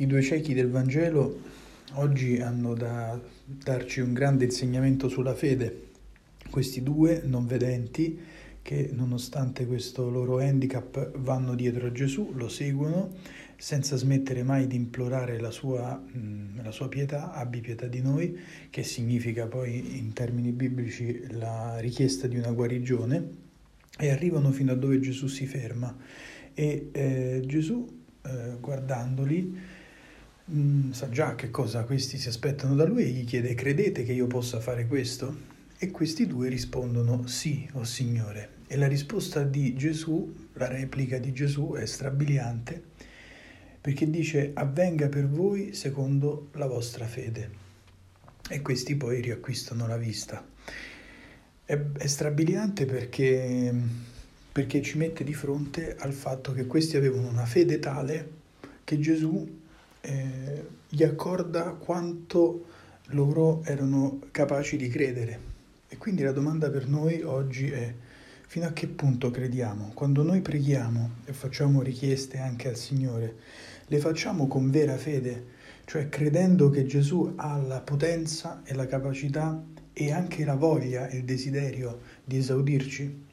I due ciechi del Vangelo oggi hanno da darci un grande insegnamento sulla fede. Questi due non vedenti che nonostante questo loro handicap vanno dietro a Gesù, lo seguono senza smettere mai di implorare la sua, la sua pietà, abbi pietà di noi, che significa poi in termini biblici la richiesta di una guarigione, e arrivano fino a dove Gesù si ferma. E eh, Gesù, eh, guardandoli, Mm, sa già che cosa questi si aspettano da lui e gli chiede credete che io possa fare questo? E questi due rispondono sì, o oh Signore. E la risposta di Gesù, la replica di Gesù è strabiliante perché dice avvenga per voi secondo la vostra fede. E questi poi riacquistano la vista. È, è strabiliante perché, perché ci mette di fronte al fatto che questi avevano una fede tale che Gesù eh, gli accorda quanto loro erano capaci di credere. E quindi la domanda per noi oggi è fino a che punto crediamo? Quando noi preghiamo e facciamo richieste anche al Signore, le facciamo con vera fede, cioè credendo che Gesù ha la potenza e la capacità e anche la voglia e il desiderio di esaudirci?